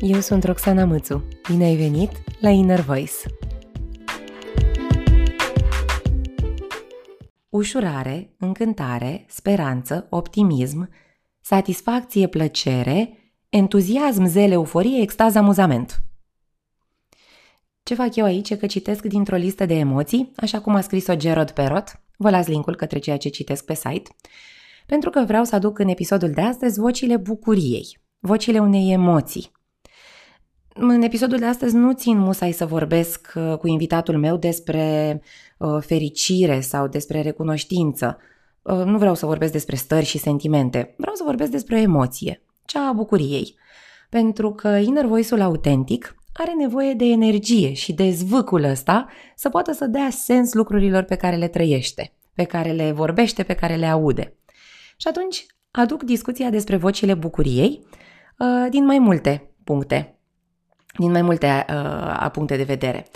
eu sunt Roxana Mățu. Bine ai venit la Inner Voice! Ușurare, încântare, speranță, optimism, satisfacție, plăcere, entuziasm, zele, euforie, extaz, amuzament. Ce fac eu aici e că citesc dintr-o listă de emoții, așa cum a scris-o Gerard Perot, vă las linkul către ceea ce citesc pe site, pentru că vreau să aduc în episodul de astăzi vocile bucuriei, vocile unei emoții. În episodul de astăzi nu țin musai să vorbesc uh, cu invitatul meu despre uh, fericire sau despre recunoștință. Uh, nu vreau să vorbesc despre stări și sentimente, vreau să vorbesc despre o emoție, cea a bucuriei. Pentru că inner voice-ul autentic are nevoie de energie și de zvâcul ăsta să poată să dea sens lucrurilor pe care le trăiește, pe care le vorbește, pe care le aude. Și atunci aduc discuția despre vocile bucuriei uh, din mai multe puncte, din mai multe uh, puncte de vedere.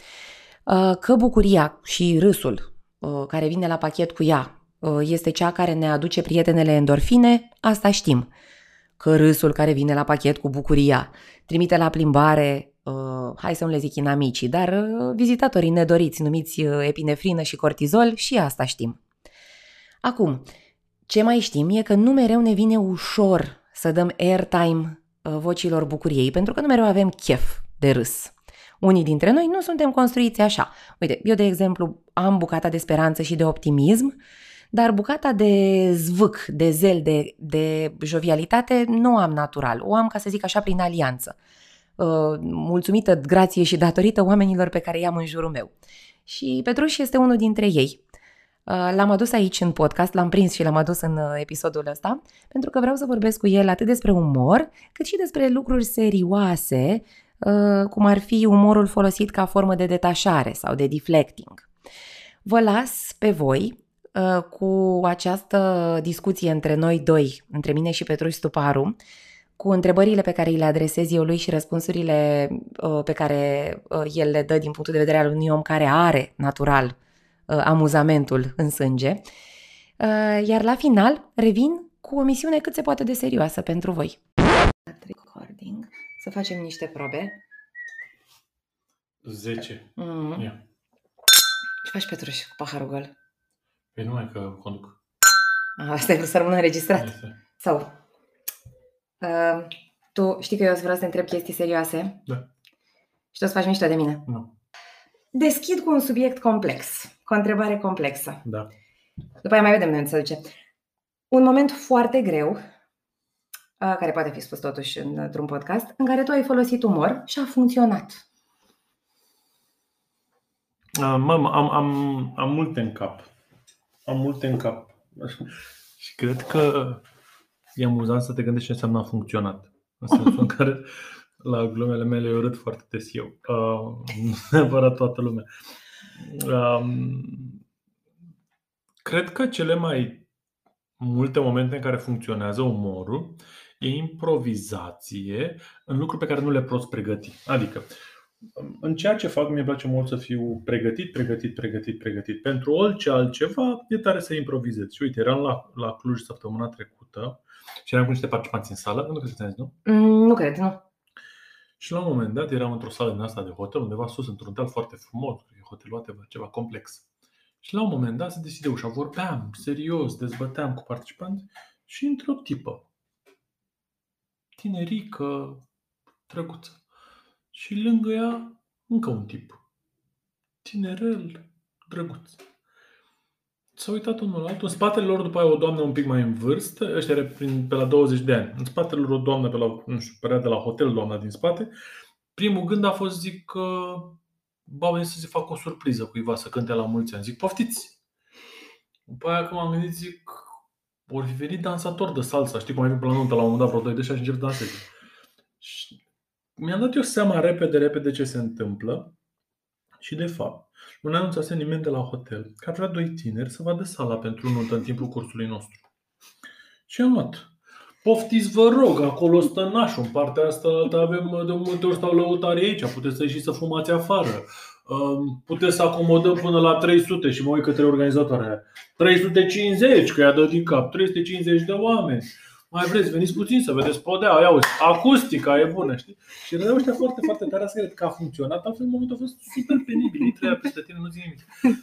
Uh, că bucuria și râsul uh, care vine la pachet cu ea uh, este cea care ne aduce prietenele endorfine, asta știm. Că râsul care vine la pachet cu bucuria trimite la plimbare, uh, hai să nu le zic inamicii, dar uh, vizitatorii nedoriți numiți uh, epinefrină și cortizol și asta știm. Acum, ce mai știm e că nu mereu ne vine ușor să dăm airtime uh, vocilor bucuriei, pentru că nu mereu avem chef de râs. Unii dintre noi nu suntem construiți așa. Uite, eu de exemplu am bucata de speranță și de optimism, dar bucata de zvâc, de zel, de, de jovialitate nu am natural. O am, ca să zic așa, prin alianță. Uh, mulțumită, grație și datorită oamenilor pe care i-am în jurul meu. Și Petruș este unul dintre ei. Uh, l-am adus aici în podcast, l-am prins și l-am adus în uh, episodul ăsta, pentru că vreau să vorbesc cu el atât despre umor, cât și despre lucruri serioase, uh, cum ar fi umorul folosit ca formă de detașare sau de deflecting. Vă las pe voi cu această discuție între noi doi, între mine și Petruș Stuparu, cu întrebările pe care îi le adresez eu lui și răspunsurile pe care el le dă din punctul de vedere al unui om care are natural uh, amuzamentul în sânge. Uh, iar la final revin cu o misiune cât se poate de serioasă pentru voi. Recording. Să facem niște probe. 10. Mm. Ia. Ce faci, Petruș, cu paharul gol? Păi nu mai că conduc. Asta e vrut să rămână înregistrat? Este. Sau? Uh, tu știi că eu o să vreau să te întreb chestii serioase? Da. Și tu o să faci mișto de mine? Nu. Deschid cu un subiect complex, cu o întrebare complexă. Da. După aia mai vedem unde se duce. Un moment foarte greu, care poate fi spus totuși într-un podcast, în care tu ai folosit umor și a funcționat. Mă, am, am, am multe în cap. Am multe în cap. Și cred că e amuzant să te gândești ce înseamnă a funcționat. În sensul în care la glumele mele eu râd foarte des eu. Uh, nu neapărat toată lumea. Uh, cred că cele mai multe momente în care funcționează umorul e improvizație în lucruri pe care nu le poți pregăti. Adică, în ceea ce fac, mi-e place mult să fiu pregătit, pregătit, pregătit, pregătit. Pentru orice altceva, e tare să improvizez. Și uite, eram la, la Cluj săptămâna trecută și eram cu niște participanți în sală. Nu cred că ți nu? Mm, nu cred, nu. Și la un moment dat eram într-o sală din asta de hotel, undeva sus, într-un deal foarte frumos, hotelul ceva, ceva complex. Și la un moment dat se deschide ușa, vorbeam serios, dezbăteam cu participanți și intră o tipă. Tinerică, drăguță. Și lângă ea încă un tip. Tinerel, drăguț. S-a uitat unul la altul. În spatele lor după aia o doamnă un pic mai în vârstă, ăștia era prin, pe la 20 de ani. În spatele lor o doamnă pe la, nu știu, părea de la hotel, doamna din spate. Primul gând a fost, zic, că ba, venit să se facă o surpriză cuiva să cânte la mulți ani. Zic, poftiți! După aia când m-am gândit, zic, vor fi venit dansator de salsa. Știi cum ai venit pe la nuntă la un moment dat vreo 2 de și încep să danseze. Și mi-am dat eu seama repede, repede ce se întâmplă. Și de fapt, nu ne anunțase nimeni de la hotel că vrea doi tineri să vadă sala pentru nuntă în timpul cursului nostru. Și am luat. Poftiți, vă rog, acolo stă nașul, în partea asta avem de multe ori stau lăutari aici, puteți să ieșiți să fumați afară. Um, puteți să acomodăm până la 300 și mă uit către organizatoare. 350, că i-a dat din cap, 350 de oameni. Mai vreți, veniți puțin să vedeți podea, ia uite, acustica e bună, știi? Și erau ăștia foarte, foarte tare, asta cred că a funcționat, altfel în momentul a fost super penibil, ei treia peste tine, nu zic nimic.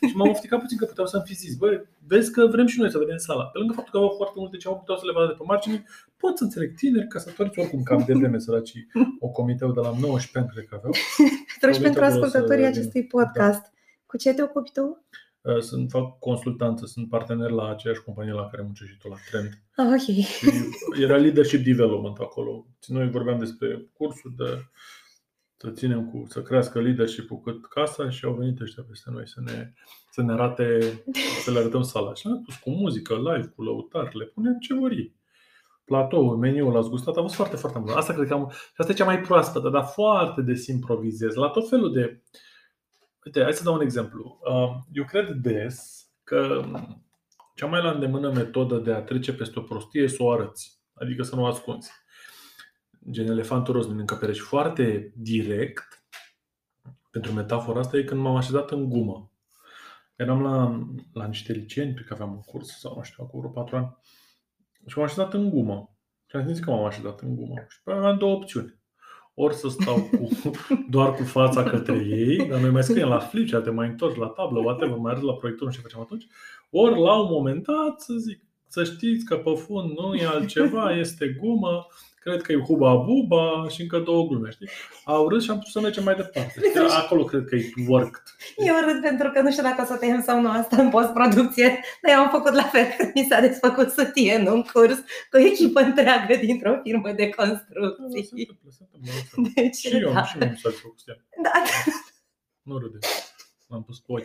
Și m-am ofticat puțin că puteau să-mi fi zis, băi, vezi că vrem și noi să vedem sala. Pe lângă faptul că au foarte multe ce au puteau să le vadă de pe margine, pot să înțeleg tineri, căsătoriți, oricum cam de vreme săracii, o comiteu de la 19 ani, cred că aveau. Atunci, pentru Probabil că o să- ascultătorii acestui podcast, cu ce te ocupi tu? Uh, Sunt, fac consultanță, sunt partener la aceeași companie la care muncești și tu, la Trend. Ah, ok. Și era leadership development acolo. Noi vorbeam despre cursuri de să ținem cu, să crească leadership-ul cât casa și au venit ăștia peste noi să ne, să ne arate, să le arătăm sala. Și am pus cu muzică, live, cu lăutari, le punem ce vări. Platoul, meniul, l-ați gustat, a fost foarte, foarte bun. Asta cred că am, și asta e cea mai proaspătă, dar foarte des improvizez. La tot felul de... Uite, hai să dau un exemplu. Uh, Eu cred des că cea mai la îndemână metodă de a trece peste o prostie e să o arăți. Adică să nu o ascunzi. Gen elefantul roz din încăpere. Și foarte direct, pentru metafora asta, e când m-am așezat în gumă. Eram la, la niște liceeni, pe care aveam un curs, sau nu știu, acum vreo patru ani. Și m-am așezat în gumă. Și am zis că m-am așezat în gumă. Și pe aveam două opțiuni. Ori să stau cu, doar cu fața către ei, dar noi mai scriem la flip, te mai întorci la tablă, whatever, mai arăt la proiector, nu știu ce facem atunci. Ori la un moment dat să zic, să știți că pe fund nu e altceva, este gumă, cred că e Huba Buba și încă două glume, știi? Au râs și am putut să mergem mai departe. Știi? Acolo cred că e worked. Eu râd pentru că nu știu dacă o să tăiem sau nu asta în postproducție, dar eu am făcut la fel când mi s-a desfăcut sutie în un curs cu o echipă întreagă dintr-o firmă de Se construcții. întâmplă, se întâmplă. se întâmplă. Deci, Și eu, da. și eu nu s-a făcut ea. da. Nu râde. L-am pus cu ochi.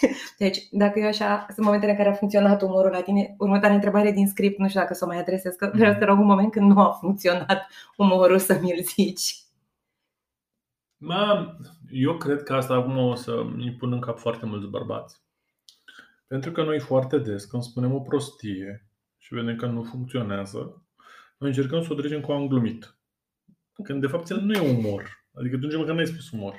Deci, dacă eu așa, sunt momentele în care a funcționat umorul la tine, următoarea întrebare din script, nu știu dacă să o mai adresez, că vreau să te rog un moment când nu a funcționat umorul să mi-l zici. Ma, eu cred că asta acum o să îi pun în cap foarte mulți bărbați. Pentru că noi foarte des, când spunem o prostie și vedem că nu funcționează, noi încercăm să o trecem cu am glumit. Când de fapt el nu e umor. Adică atunci măcar n-ai spus umor.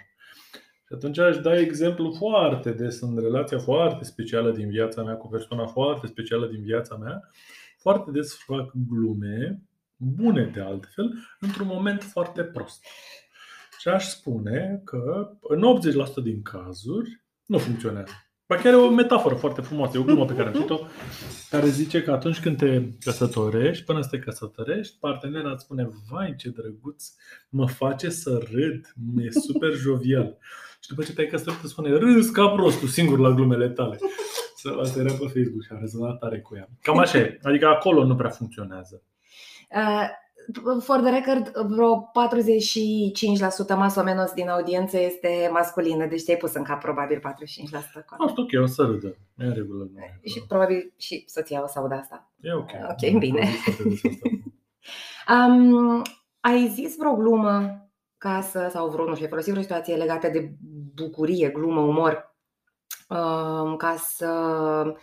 Și atunci aș da exemplu foarte des în relația foarte specială din viața mea cu persoana foarte specială din viața mea. Foarte des fac glume, bune de altfel, într-un moment foarte prost. Și aș spune că în 80% din cazuri nu funcționează. Ba chiar e o metaforă foarte frumoasă, e o glumă pe care am citit-o, care zice că atunci când te căsătorești, până să te căsătorești, partenera îți spune, vai ce drăguț, mă face să râd, e super jovial. Și după ce te-ai căsătorit, îți spune, râs ca prostul, singur la glumele tale. Să asta era pe Facebook și a rezonat tare cu ea. Cam așa e. Adică acolo nu prea funcționează. Uh, for the record, vreo 45% mas o menos din audiență este masculină, deci te-ai pus în cap probabil 45%. acolo. Asta ok, o să râdă. E în regulă. Nu. e- Și probabil și soția o să audă asta. E ok. Ok, bine. Foarte des asta. Um, ai zis vreo glumă ca să, sau vreo, nu știu, ai folosit vreo situație legată de bucurie, glumă, umor, um, ca să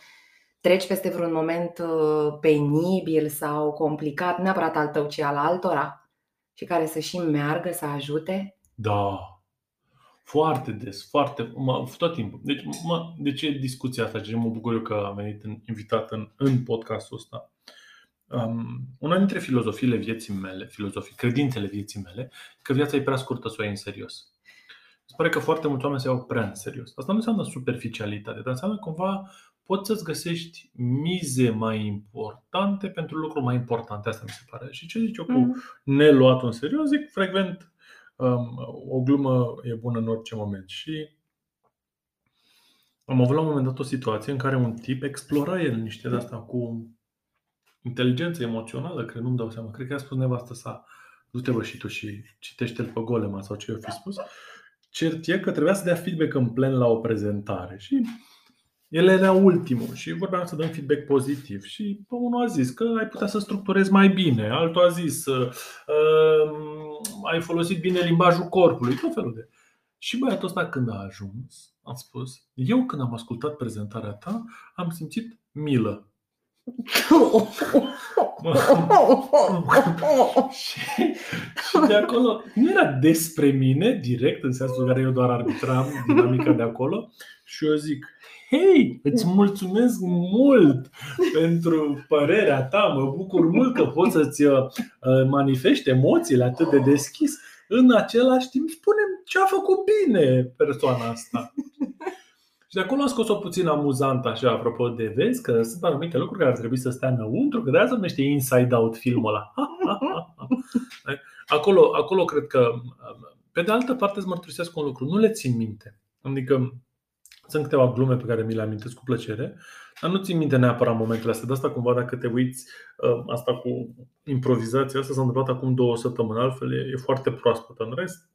treci peste vreun moment uh, penibil sau complicat, nu neapărat al tău, ci al altora, și care să și meargă, să ajute? Da. Foarte des, foarte, mă, tot timpul. Deci, mă, de ce discuția asta? Ce mă bucur eu că am venit în, invitat în, în podcastul ăsta. Um, una dintre filozofiile vieții mele, filozofii, credințele vieții mele, e că viața e prea scurtă să o iei în serios. Se pare că foarte mulți oameni se iau prea în serios. Asta nu înseamnă superficialitate, dar înseamnă cumva poți să-ți găsești mize mai importante pentru lucruri mai importante. Asta mi se pare. Și ce zic eu cu Mm. neluatul în serios? Zic frecvent um, o glumă e bună în orice moment. Și am avut la un moment dat o situație în care un tip explora el niște de asta cu inteligență emoțională, cred, nu-mi dau seama. Cred că a spus nevastă sa, du-te bă și tu și citește-l pe Golema sau ce i fi spus. Cert e că trebuia să dea feedback în plen la o prezentare și el era ultimul și vorbeam să dăm feedback pozitiv și unul a zis că ai putea să structurezi mai bine, altul a zis uh, uh, ai folosit bine limbajul corpului, tot felul de. Și băiatul ăsta când a ajuns, a spus, eu când am ascultat prezentarea ta, am simțit milă. Și, și de acolo nu era despre mine direct, în sensul în care eu doar arbitram dinamica de acolo și eu zic, Hei, îți mulțumesc mult pentru părerea ta, mă bucur mult că poți să-ți uh, manifeste emoțiile atât de deschis. În același timp, spunem ce a făcut bine persoana asta. Și de acolo am scos-o puțin amuzant, așa, apropo de vezi că sunt anumite lucruri care ar trebui să stea înăuntru, că de asta numește Inside Out filmul ăla. Acolo, acolo cred că, pe de altă parte, îți mărturisesc un lucru. Nu le țin minte. Adică sunt câteva glume pe care mi le amintesc cu plăcere, dar nu țin minte neapărat momentele astea. De asta cumva dacă te uiți, ă, asta cu improvizația asta s-a întâmplat acum două săptămâni, altfel e, e foarte proaspătă. În rest,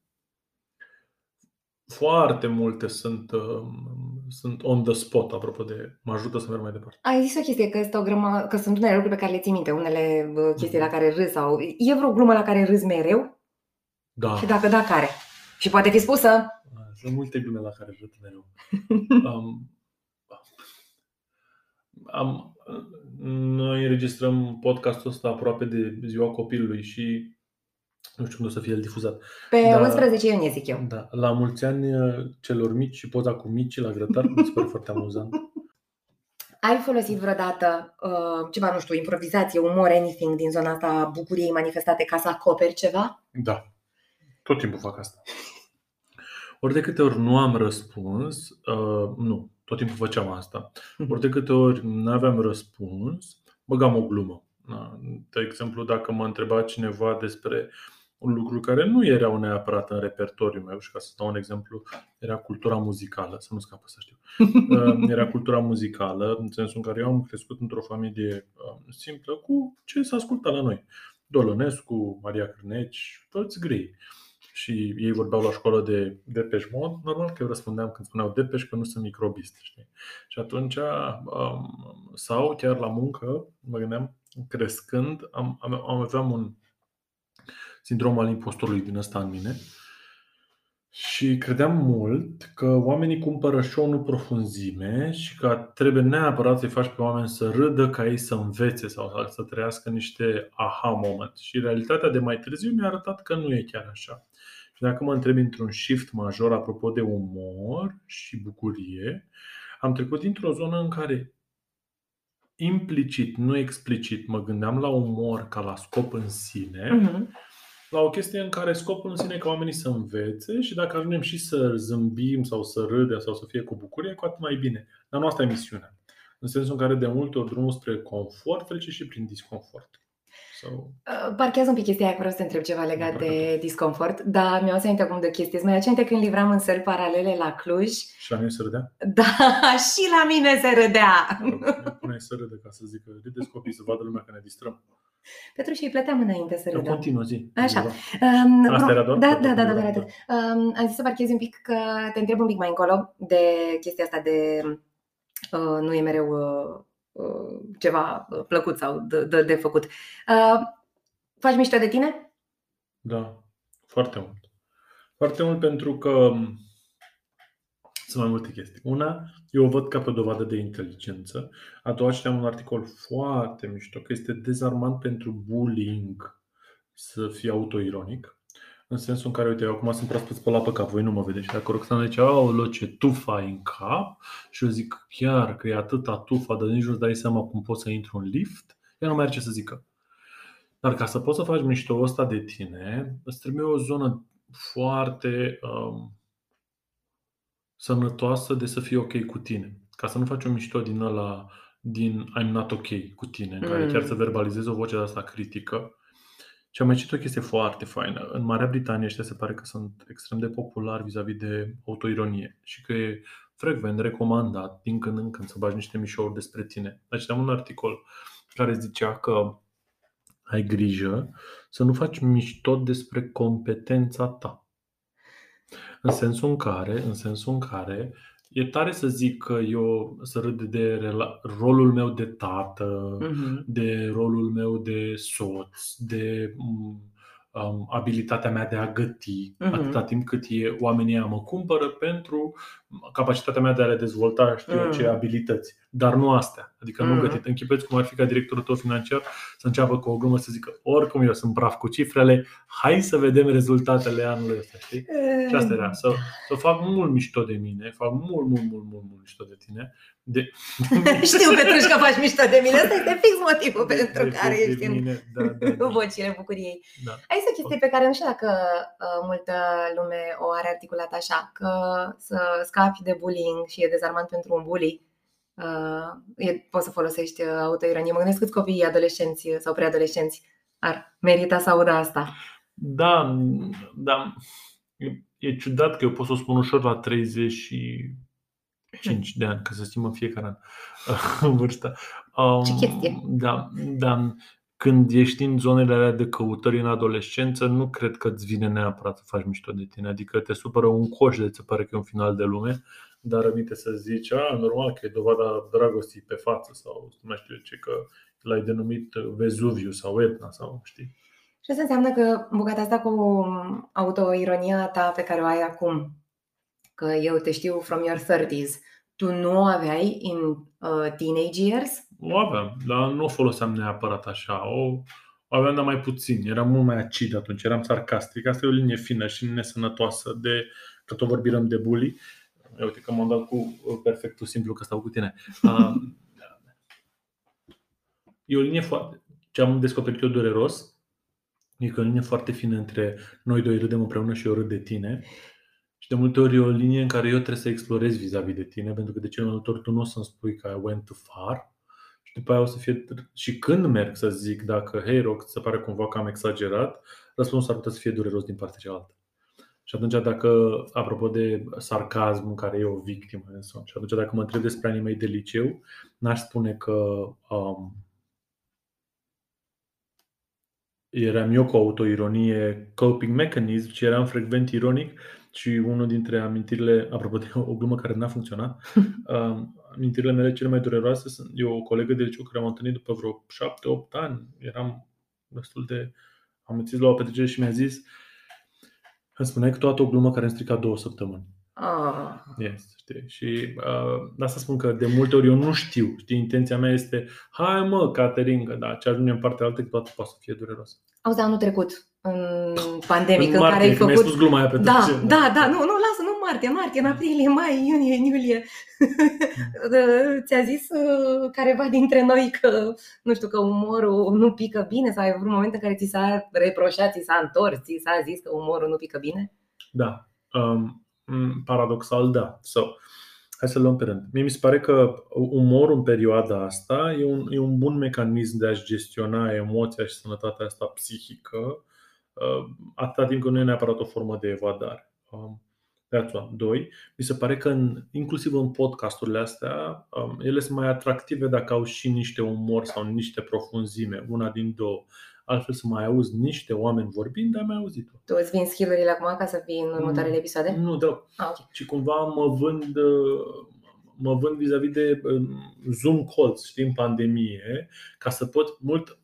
foarte multe sunt, uh, sunt on the spot, apropo de mă ajută să merg mai departe. Ai zis o chestie, că, este o grămă, că sunt unele lucruri pe care le ții minte, unele uh, chestii mm-hmm. la care râzi sau... E vreo glumă la care râzi mereu? Da. Și dacă da, care? Și poate fi spusă? Sunt multe glume la care râd mereu. um, am, noi înregistrăm podcastul ăsta aproape de ziua copilului și nu știu când o să fie el difuzat. Pe da, 11 iunie, zic eu. Da, la mulți ani uh, celor mici și poza cu mici la grătar, mi se pare foarte amuzant. Ai folosit vreodată uh, ceva, nu știu, improvizație, umor, anything din zona asta bucuriei manifestate ca să acoperi ceva? Da, tot timpul fac asta. Ori de câte ori nu am răspuns, uh, nu, tot timpul făceam asta. Mhm. Ori de câte ori nu aveam răspuns, băgam o glumă. Da, de exemplu, dacă mă întreba cineva despre un lucru care nu erau neapărat în repertoriul meu și ca să dau un exemplu, era cultura muzicală, să nu scapă să știu. Uh, era cultura muzicală, în sensul în care eu am crescut într-o familie uh, simplă cu ce se ascultă la noi. Dolănescu, Maria Cârneci, toți grei. Și ei vorbeau la școală de Depeș Mod, normal că eu răspundeam când spuneau Depeș că nu sunt microbist. Știi? Și atunci, um, sau chiar la muncă, mă gândeam, crescând, am, am, am aveam un sindrom al impostorului din ăsta în mine și credeam mult că oamenii cumpără show nu profunzime și că trebuie neapărat să-i faci pe oameni să râdă ca ei să învețe sau să trăiască niște aha moment. Și realitatea de mai târziu mi-a arătat că nu e chiar așa. Și dacă mă întreb într-un shift major apropo de umor și bucurie, am trecut dintr-o zonă în care implicit, nu explicit, mă gândeam la umor ca la scop în sine, uh-huh. La o chestie în care scopul în sine e ca oamenii să învețe și dacă ajungem și să zâmbim sau să râdem sau să fie cu bucurie, cu atât mai bine. Dar nu asta e misiunea. În sensul în care de multe ori drumul spre confort trece și prin disconfort. So... Uh, parchează un pic chestia aia, vreau să te întreb ceva legat de disconfort, dar mi-au să acum de chestie. Îți mai aduce când livram în sări paralele la Cluj? Și la mine se râdea? Da, și la mine se râdea. Pune să râde ca să zică, râdeți copii să vadă lumea că ne distrăm. Pentru și îi plăteam înainte să râdă. Continuă zi. Așa. Um, Asta era doar? Da, da, da, da, da, da. Um, am zis să parchezi un pic, că te întreb un pic mai încolo de chestia asta de uh, nu e mereu uh, Uh, ceva uh, plăcut sau de, de, de făcut. Uh, faci mișto de tine? Da, foarte mult. Foarte mult pentru că um, sunt mai multe chestii. Una, eu o văd ca pe o dovadă de inteligență. A doua, citeam un articol foarte mișto, că este dezarmant pentru bullying să fie autoironic. În sensul în care, uite, eu acum sunt proaspăt spălat pe cap, voi nu mă vedeți. Și dacă Roxana zice, aoleo, ce tufa în cap, și eu zic, chiar că e atâta tufa, dar nici nu-ți dai seama cum poți să intri în lift, ea nu mai are ce să zică. Dar ca să poți să faci mișto ăsta de tine, îți trebuie o zonă foarte um, sănătoasă de să fii ok cu tine. Ca să nu faci o mișto din ăla, din I'm not ok cu tine, în care mm. chiar să verbalizezi o voce de asta critică și am mai citit o chestie foarte faină. În Marea Britanie ăștia se pare că sunt extrem de populari vis-a-vis de autoironie și că e frecvent recomandat din când în când să bagi niște mișouri despre tine. Deci am un articol care zicea că ai grijă să nu faci mișto despre competența ta. În sensul în care, în sensul în care e tare să zic că eu să râd de rela- rolul meu de tată, uh-huh. de rolul meu de soț, de um, abilitatea mea de a găti, uh-huh. atâta timp cât e, oamenii mă cumpără pentru capacitatea mea de a le dezvolta, știu mm. ce abilități, dar nu astea. Adică mm. nu gătit. Închipeți cum ar fi ca directorul tău financiar să înceapă cu o glumă să zică oricum eu sunt praf cu cifrele, hai să vedem rezultatele anului ăsta, știi? Mm. Și asta era, să, să fac mult mișto de mine, fac mult, mult, mult, mult, mult mișto de tine. De... Știu, Petruș, că faci mișto de mine. Asta este fix motivul de, pentru de, care de, ești în da, da, da. vocile bucuriei. Da. Aici o chestie pe care nu știu dacă uh, multă lume o are articulat așa, că să scapi de bullying și e dezarmant pentru un bully, uh, e, poți să folosești uh, autoironie. Mă gândesc câți copii adolescenți sau preadolescenți ar merita să audă asta. Da, da. E, e ciudat că eu pot să o spun ușor la 35 de ani, că să stimă fiecare an în vârstă. Um, Ce chestie? Da, da când ești în zonele alea de căutări în adolescență, nu cred că îți vine neapărat să faci mișto de tine. Adică te supără un coș de ți pare că e un final de lume, dar rămite să zici, a, normal că e dovada dragostii pe față sau nu mai știu ce, că l-ai denumit Vezuviu sau Etna sau știi. Și asta înseamnă că bucata asta cu autoironia ta pe care o ai acum, că eu te știu from your 30s, tu nu o aveai în uh, teenage years? O aveam, dar nu o foloseam neapărat așa. O, o aveam, dar mai puțin. Eram mult mai acid atunci, eram sarcastic. Asta e o linie fină și nesănătoasă de, că tot vorbim de bully. Uite că m-am dat cu perfectul simplu că stau cu tine. e o linie foarte... Ce am descoperit eu dureros e că o linie foarte fină între noi doi râdem împreună și eu râd de tine și de multe ori e o linie în care eu trebuie să explorez vis-a-vis de tine, pentru că de cel mai multe ori tu nu o să-mi spui că I went too far, și după aia o să fie. Și când merg să zic dacă, hei, rog, se pare cumva că am exagerat, răspunsul ar putea să fie dureros din partea cealaltă. Și atunci, dacă, apropo de sarcasm în care e o victimă, în son, și atunci, dacă mă întreb despre anii mei de liceu, n-aș spune că um, eram eu cu autoironie coping mechanism, ci eram frecvent ironic și unul dintre amintirile, apropo de o glumă care n-a funcționat, um, amintirile mele cele mai dureroase sunt eu o colegă de liceu care am întâlnit după vreo 7-8 ani. Eram destul de amețit la o petrecere și mi-a zis îmi spuneai că toată o glumă care îmi strica două săptămâni. Ah. Yes, știi? Și uh, asta spun că de multe ori eu nu știu. Știi? Intenția mea este, hai mă, Caterinca, da, ce ajunge în partea altă, toată poate să fie dureros. Auzi, anul trecut, în pandemic, în, în care ai făcut... spus gluma aia pe da, da, da, nu, nu, lasă, nu martie, martie, în aprilie, mai, iunie, în iulie. Ți-a zis uh, careva dintre noi că, nu știu, că umorul nu pică bine sau ai avut un moment în care ți s-a reproșat, ți s-a întors, ți s-a zis că umorul nu pică bine? Da. Um, paradoxal, da. So, hai să luăm pe rând. Mie mi se pare că umorul în perioada asta e un, e un bun mecanism de a-și gestiona emoția și sănătatea asta psihică, uh, atâta timp cât nu e neapărat o formă de evadare. Um, That's one. Doi, mi se pare că în, inclusiv în podcasturile astea, um, ele sunt mai atractive dacă au și niște umor sau niște profunzime, una din două altfel să mai auzi niște oameni vorbind, dar mai auzit-o. Tu îți vin skill acum ca să fii în următoarele episoade? Nu, da. Ah, okay. Ci cumva mă vând, mă vând vis-a-vis de Zoom calls, știi, în pandemie, ca să pot mult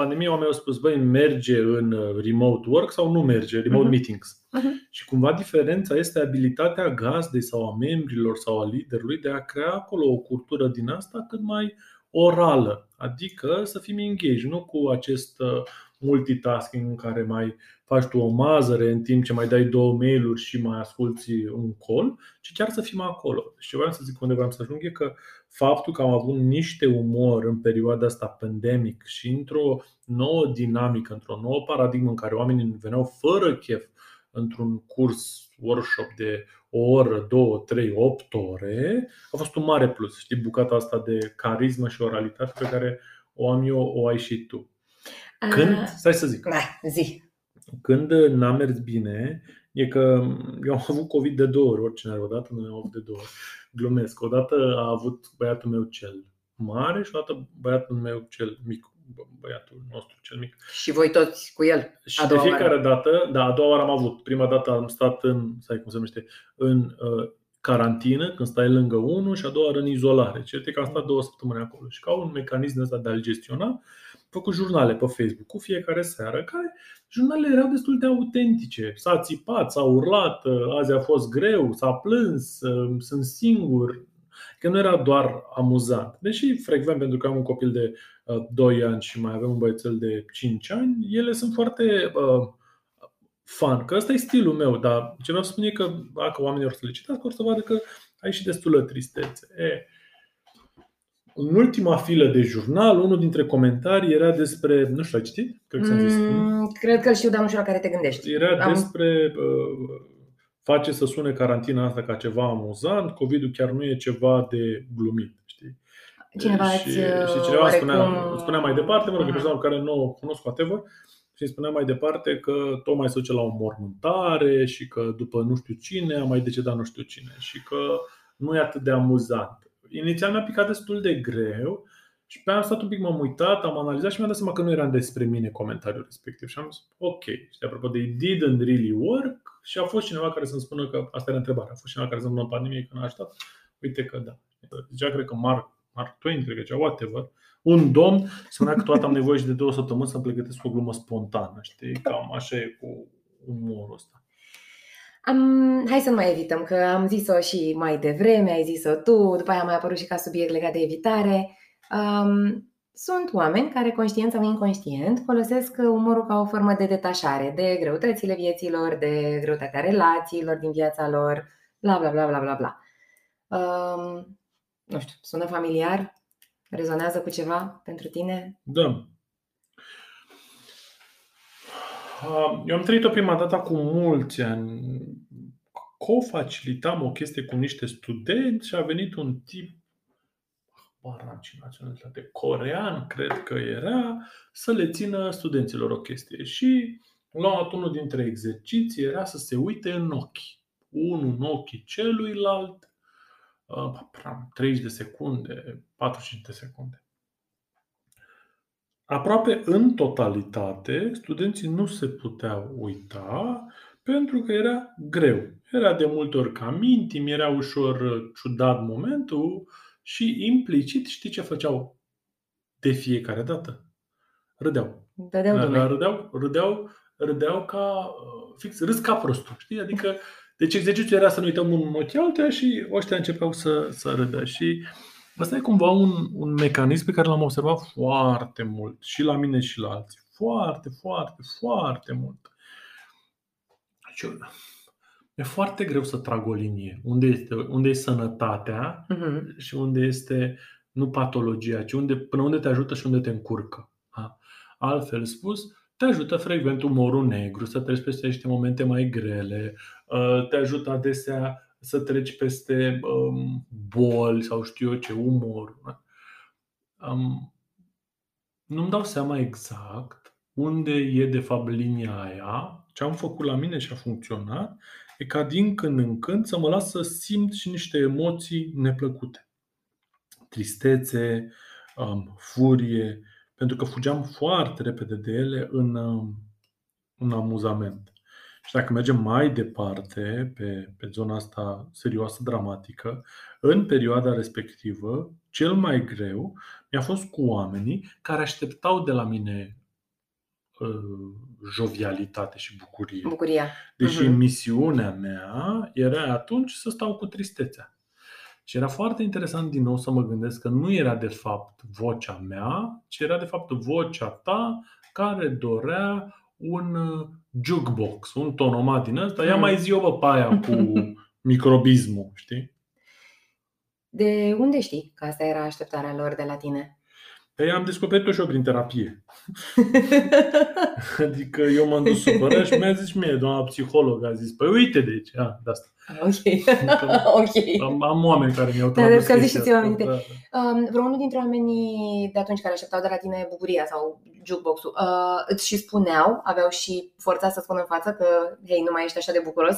pandemie oamenii au spus, băi, merge în remote work sau nu merge, remote uh-huh. meetings. Uh-huh. Și cumva diferența este abilitatea gazdei sau a membrilor sau a liderului de a crea acolo o cultură din asta cât mai orală, adică să fim engage, nu cu acest uh, multitasking în care mai faci tu o mazăre în timp ce mai dai două mail-uri și mai asculti un call, ci chiar să fim acolo. Și ce vreau să zic unde vreau să ajung e că faptul că am avut niște umor în perioada asta pandemic și într-o nouă dinamică, într-o nouă paradigmă în care oamenii veneau fără chef într-un curs workshop de o oră, două, trei, opt ore, a fost un mare plus. Știi, bucata asta de carismă și oralitate pe care o am eu, o ai și tu. Când, uh, stai să zic. Da, zi. Când n-a mers bine, e că eu am avut COVID de două ori, oricine are odată, noi am avut de două ori. Glumesc. Odată a avut băiatul meu cel mare și odată băiatul meu cel mic băiatul nostru cel mic. Și voi toți cu el? Și de fiecare oară. dată, da, a doua oară am avut. Prima dată am stat în, sai cum se numește, în uh, carantină, când stai lângă unul și a doua oară în izolare. Cert că am stat două săptămâni acolo. Și ca un mecanism ăsta de a-l gestiona, făcut jurnale pe Facebook cu fiecare seară, care jurnalele erau destul de autentice. S-a țipat, s-a urlat, azi a fost greu, s-a plâns, sunt singur. Că nu era doar amuzant. Deși frecvent, pentru că am un copil de 2 ani și mai avem un băiețel de 5 ani, ele sunt foarte uh, fan, că ăsta e stilul meu, dar ce vreau să spun e că dacă oamenii or să le citească, or să vadă că ai și destulă tristețe. E, în ultima filă de jurnal, unul dintre comentarii era despre, nu știu, ai citit? Cred că, zis, mm, cred că știu, dar nu știu la care te gândești. Era Am... despre uh, face să sune carantina asta ca ceva amuzant, COVID-ul chiar nu e ceva de glumit. Știi? Cineva și, și cineva oarecum... spunea, spunea mai departe, mă rog, uh-huh. persoană care nu o cunosc cu adevăr, și îmi spunea mai departe că tocmai se duce la o mormântare și că după nu știu cine a mai decedat nu știu cine și că nu e atât de amuzant. Inițial mi-a picat destul de greu și pe am stat un pic, m-am uitat, am analizat și mi-am dat seama că nu era despre mine comentariul respectiv. Și am zis, ok. Și apropo de it didn't really work și a fost cineva care să-mi spună că, asta era întrebarea, a fost cineva care să-mi spună în pandemie că n-a ajutat. Uite că da. Zicea, cred că Mark, Mark Twain, cred că zicea, whatever, un domn spunea că toată am nevoie și de două săptămâni să-mi pregătesc o glumă spontană. Știi? Cam așa e cu umorul ăsta. Am, hai să nu mai evităm, că am zis-o și mai devreme, ai zis-o tu, după aia a mai apărut și ca subiect legat de evitare. Um, sunt oameni care, conștient sau inconștient, folosesc umorul ca o formă de detașare de greutățile vieților, de greutatea relațiilor din viața lor, bla bla bla bla bla bla. Um, nu știu, sună familiar? Rezonează cu ceva pentru tine? Da. Eu am trăit-o prima dată cu mulți ani. Co-facilitam o chestie cu niște studenți și a venit un tip habar ce naționalitate, corean, cred că era, să le țină studenților o chestie. Și la luat unul dintre exerciții, era să se uite în ochi. Unul în ochii celuilalt, 30 de secunde, 45 de secunde. Aproape în totalitate, studenții nu se puteau uita pentru că era greu. Era de multe ori cam intim, era ușor ciudat momentul și implicit știi ce făceau de fiecare dată? Râdeau. Dădeau râdeau, râdeau, râdeau ca fix, râs ca prostul, știi? Adică deci exercițiul era să ne uităm un ochi altuia și ăștia începeau să, să râdă. Și asta e cumva un, un mecanism pe care l-am observat foarte mult și la mine și la alții. Foarte, foarte, foarte mult. Deci, e foarte greu să trag o linie. Unde este, unde e sănătatea uh-huh. și unde este nu patologia, ci unde, până unde te ajută și unde te încurcă. Ha? Altfel spus, te ajută frecvent umorul negru să treci peste niște momente mai grele, uh, te ajută adesea să treci peste um, boli sau știu eu ce, umor. Um, nu-mi dau seama exact unde e de fapt linia aia. Ce am făcut la mine și a funcționat e ca din când în când să mă las să simt și niște emoții neplăcute. Tristețe, um, furie, pentru că fugeam foarte repede de ele în, um, în amuzament. Și dacă mergem mai departe pe, pe zona asta serioasă, dramatică, în perioada respectivă, cel mai greu mi-a fost cu oamenii care așteptau de la mine uh, jovialitate și bucurie. Bucuria. Deși uh-huh. misiunea mea era atunci să stau cu tristețea. Și era foarte interesant din nou să mă gândesc că nu era de fapt vocea mea, ci era de fapt vocea ta care dorea un uh, jukebox, un tonomat din ăsta. Ia hmm. mai zi o bă pe aia cu microbismul, știi? De unde știi că asta era așteptarea lor de la tine? Păi am descoperit-o și eu prin terapie. adică eu m-am dus supărat și mi-a zis mie, doamna psiholog, a zis, păi uite deci, a, de asta. Ok. ok. Am, am oameni care mi-au da, tradus da, și ție aminte. Da. Um, vreunul dintre oamenii de atunci care așteptau de la tine bucuria sau jukebox-ul, uh, îți și spuneau, aveau și forța să spună în față că, hei, nu mai ești așa de bucuros?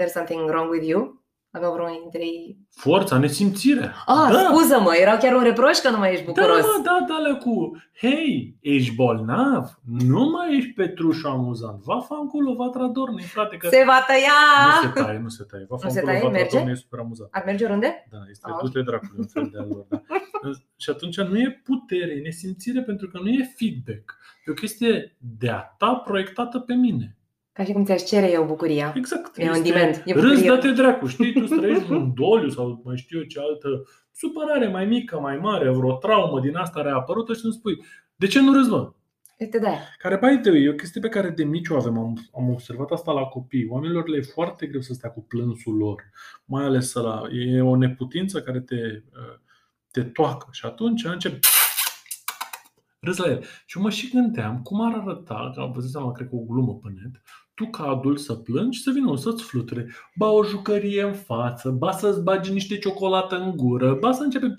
There's something wrong with you? Aveau vreunul dintre ei... Forța, nesimțire. Ah, da. scuză-mă, erau chiar un reproș că nu mai ești Da, bucuros. da, da, alea cu Hei, ești bolnav? Nu mai ești Petrușu amuzant. Va fa în culo, va tradorni, frate, că Se va tăia! nu se taie, nu se taie. Va fa Nu în se culo, taie? va Merge? tradorni, e super amuzant. Ar merge oriunde? Da, este Ah, du-te dracului un fel de al lor. Da. Și atunci nu e putere, e nesimțire pentru că nu e feedback. E o chestie de a ta proiectată pe mine. Ca și cum ți-aș cere eu bucuria. Exact. E un Este diment, e Râs, bucurie. dă-te dracu, știi, tu trăiești un doliu sau mai știu eu ce altă supărare mai mică, mai mare, vreo traumă din asta reapărută și nu spui, de ce nu râzi, mă? Este de aia. Care, by the way, e o chestie pe care de mici o avem. Am, am observat asta la copii. Oamenilor le e foarte greu să stea cu plânsul lor. Mai ales la E o neputință care te, uh, te toacă. Și atunci încep râs la el. Și eu mă și gândeam cum ar arăta, că am văzut seama, cred că o glumă pe net, tu ca adult să plângi și să vină unul să-ți fluture, ba o jucărie în față, ba să-ți bagi niște ciocolată în gură, ba să începe...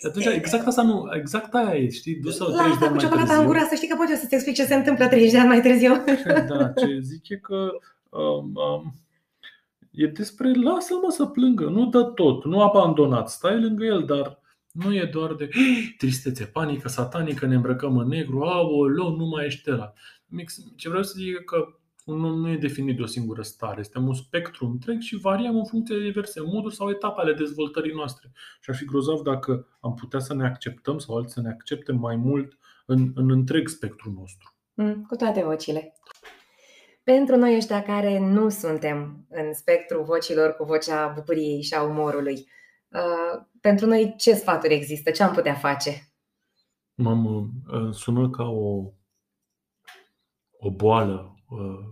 Și atunci exact asta nu, exact aia e, știi, dus sau La 30 de asta ani cu mai ciocolata în târziu. gură, să știi că pot eu să-ți explic ce se întâmplă 30 de ani mai târziu. Da, ce zic e că um, um, e despre lasă-mă să plângă, nu dă tot, nu abandonat, stai lângă el, dar nu e doar de "Hei, tristețe, panică satanică, ne îmbrăcăm în negru, aoleu, nu mai ești ăla. Mix- Ce vreau să zic e că un om nu e definit de o singură stare, este un spectru întreg și variam în funcție de diverse moduri sau etape ale dezvoltării noastre. Și ar fi grozav dacă am putea să ne acceptăm sau alții să ne accepte mai mult în, în întreg spectrul nostru. Mm, Cu toate vocile. Pentru noi ăștia care nu suntem în spectru vocilor cu vocea bucuriei și a umorului, uh, pentru noi ce sfaturi există? Ce am putea face? Mamă, uh, sună ca o, o boală uh,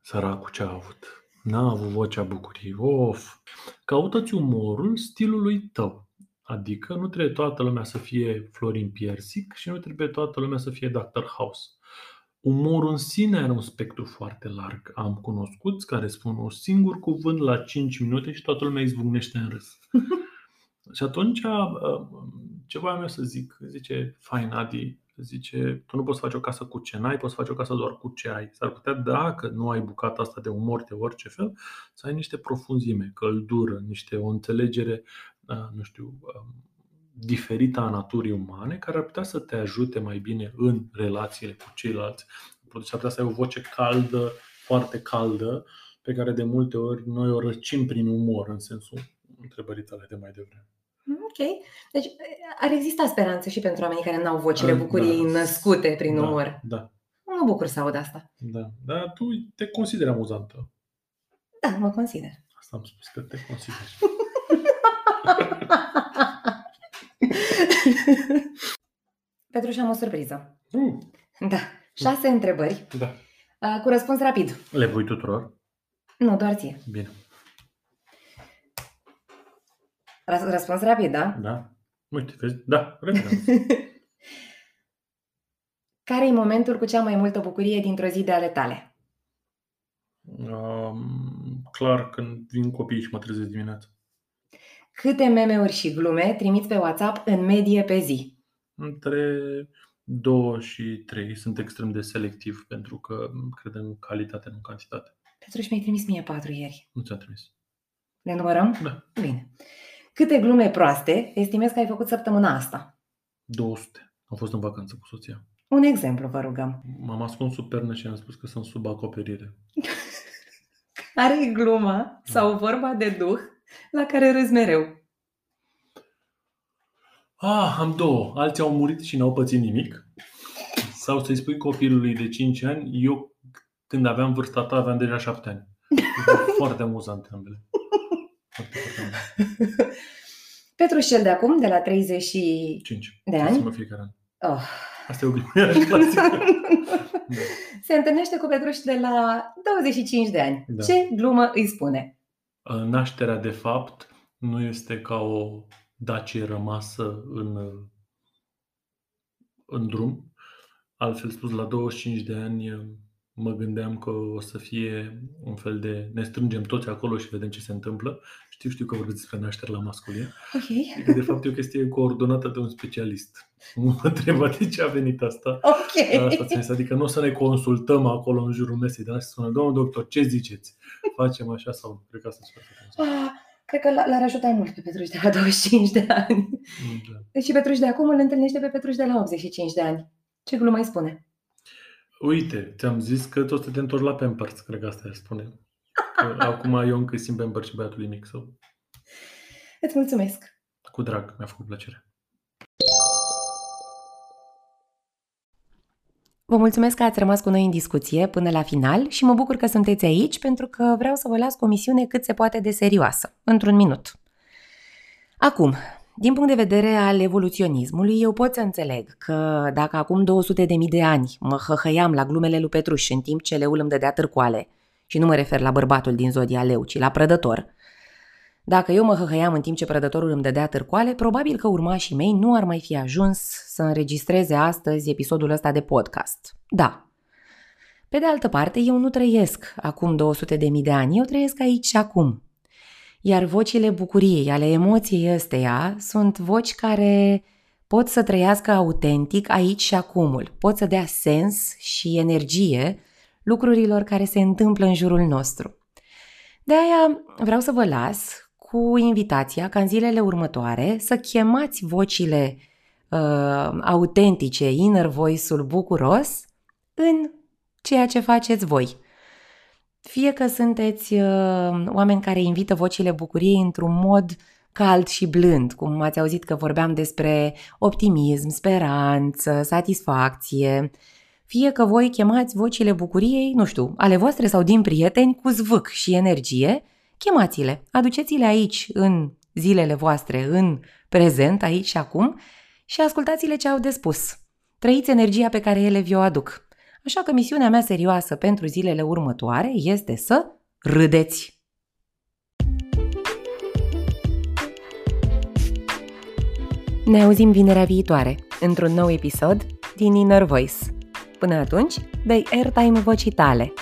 săracul ce a avut. N-a avut vocea bucuriei. Of! Caută-ți umorul stilului tău. Adică nu trebuie toată lumea să fie Florin Piersic și nu trebuie toată lumea să fie Dr. House. Umorul în sine are un spectru foarte larg. Am cunoscuți care spun un singur cuvânt la 5 minute și toată lumea izbucnește în râs. și atunci, uh, ce voiam eu să zic? Zice, fain, Adi, zice, tu nu poți face o casă cu ce n-ai, poți face o casă doar cu ce ai. S-ar putea, dacă nu ai bucata asta de umor de orice fel, să ai niște profunzime, căldură, niște o înțelegere, uh, nu știu, um, diferită a naturii umane, care ar putea să te ajute mai bine în relațiile cu ceilalți. Deci ar putea să ai o voce caldă, foarte caldă, pe care de multe ori noi o răcim prin umor, în sensul întrebării tale de mai devreme. Mm, Ok. Deci ar exista speranță și pentru oamenii care n-au vocile Da, bucuriei da. născute prin da, umor. Da, Mă bucur să aud asta. da. Dar tu te consideri amuzantă. Da, mă consider. Asta am spus că te consideri. Petruș, am o surpriză. Uh, Da. Șase întrebări da. uh, cu răspuns rapid. Le voi tuturor? Nu, doar ție. Bine. Răs- Răspuns rapid, da? Da. Uite, vezi? Da, repede. Care e momentul cu cea mai multă bucurie dintr-o zi de ale tale? Um, clar, când vin copiii și mă trezesc dimineața. Câte meme-uri și glume trimiți pe WhatsApp în medie pe zi? Între 2 și 3 sunt extrem de selectiv pentru că cred în calitate, nu în cantitate. Petruș, mi-ai trimis mie patru ieri. Nu ți-am trimis. Le numărăm? Da. Bine. Câte glume proaste estimezi că ai făcut săptămâna asta? 200. Am fost în vacanță cu soția. Un exemplu, vă rugăm. M-am ascuns sub pernă și am spus că sunt sub acoperire. Care e gluma sau vorba de duh la care râzi mereu? Ah, am două. Alții au murit și n-au pățit nimic. Sau să-i spui copilului de 5 ani, eu când aveam vârsta ta aveam deja 7 ani. Foarte amuzante ambele. Foarte, foarte amuzante. Petruș cel de acum, de la 30 și... 5. De ani? Mă fiecare an. Oh. Asta e o glumă și clasică. Da. Se întâlnește cu Petruș de la 25 de ani. Da. Ce glumă îi spune? Nașterea, de fapt, nu este ca o dacie rămasă în, în drum. Altfel spus, la 25 de ani mă gândeam că o să fie un fel de ne strângem toți acolo și vedem ce se întâmplă. Știu, știu că vorbiți despre naștere la masculin. Ok. Adică, de fapt, e o chestie coordonată de un specialist. Mă întreba de ce a venit asta. Ok. Asta ți-am zis, adică nu o să ne consultăm acolo în jurul mesei, dar să spună, domnul doctor, ce ziceți? Facem așa sau cred că asta sunt foarte Ah, cred că l- l-ar ajuta mult pe Petruș de la 25 de ani. da. Și Petruș de acum îl întâlnește pe Petruș de la 85 de ani. Ce glumă mai spune? Uite, ți-am zis că tu o să te întorci la Pampers, cred că asta îi spune. Că acum eu încă simt Pampers și băiatul e mic sau Îți mulțumesc! cu drag, mi-a făcut plăcere. Vă mulțumesc că ați rămas cu noi în discuție până la final și mă bucur că sunteți aici pentru că vreau să vă las cu o misiune cât se poate de serioasă, într-un minut. Acum, din punct de vedere al evoluționismului, eu pot să înțeleg că dacă acum 200 de mii de ani mă hăhăiam la glumele lui Petruș în timp ce leul îmi dădea târcoale, și nu mă refer la bărbatul din zodia leu, ci la prădător, dacă eu mă hăhăiam în timp ce prădătorul îmi dădea târcoale, probabil că urmașii mei nu ar mai fi ajuns să înregistreze astăzi episodul ăsta de podcast. Da. Pe de altă parte, eu nu trăiesc acum 200 de mii de ani, eu trăiesc aici și acum. Iar vocile bucuriei, ale emoției ăsteia, sunt voci care pot să trăiască autentic aici și acumul, pot să dea sens și energie lucrurilor care se întâmplă în jurul nostru. De aia vreau să vă las cu invitația ca în zilele următoare să chemați vocile uh, autentice, inner voice-ul bucuros în ceea ce faceți voi. Fie că sunteți uh, oameni care invită vocile bucuriei într-un mod cald și blând, cum ați auzit că vorbeam despre optimism, speranță, satisfacție, fie că voi chemați vocile bucuriei, nu știu, ale voastre sau din prieteni cu zvâc și energie, chemați-le, aduceți-le aici în zilele voastre, în prezent, aici și acum și ascultați-le ce au de spus. Trăiți energia pe care ele vi-o aduc. Așa că misiunea mea serioasă pentru zilele următoare este să râdeți. Ne auzim vinerea viitoare, într-un nou episod din Inner Voice. Până atunci, dai airtime vocii tale –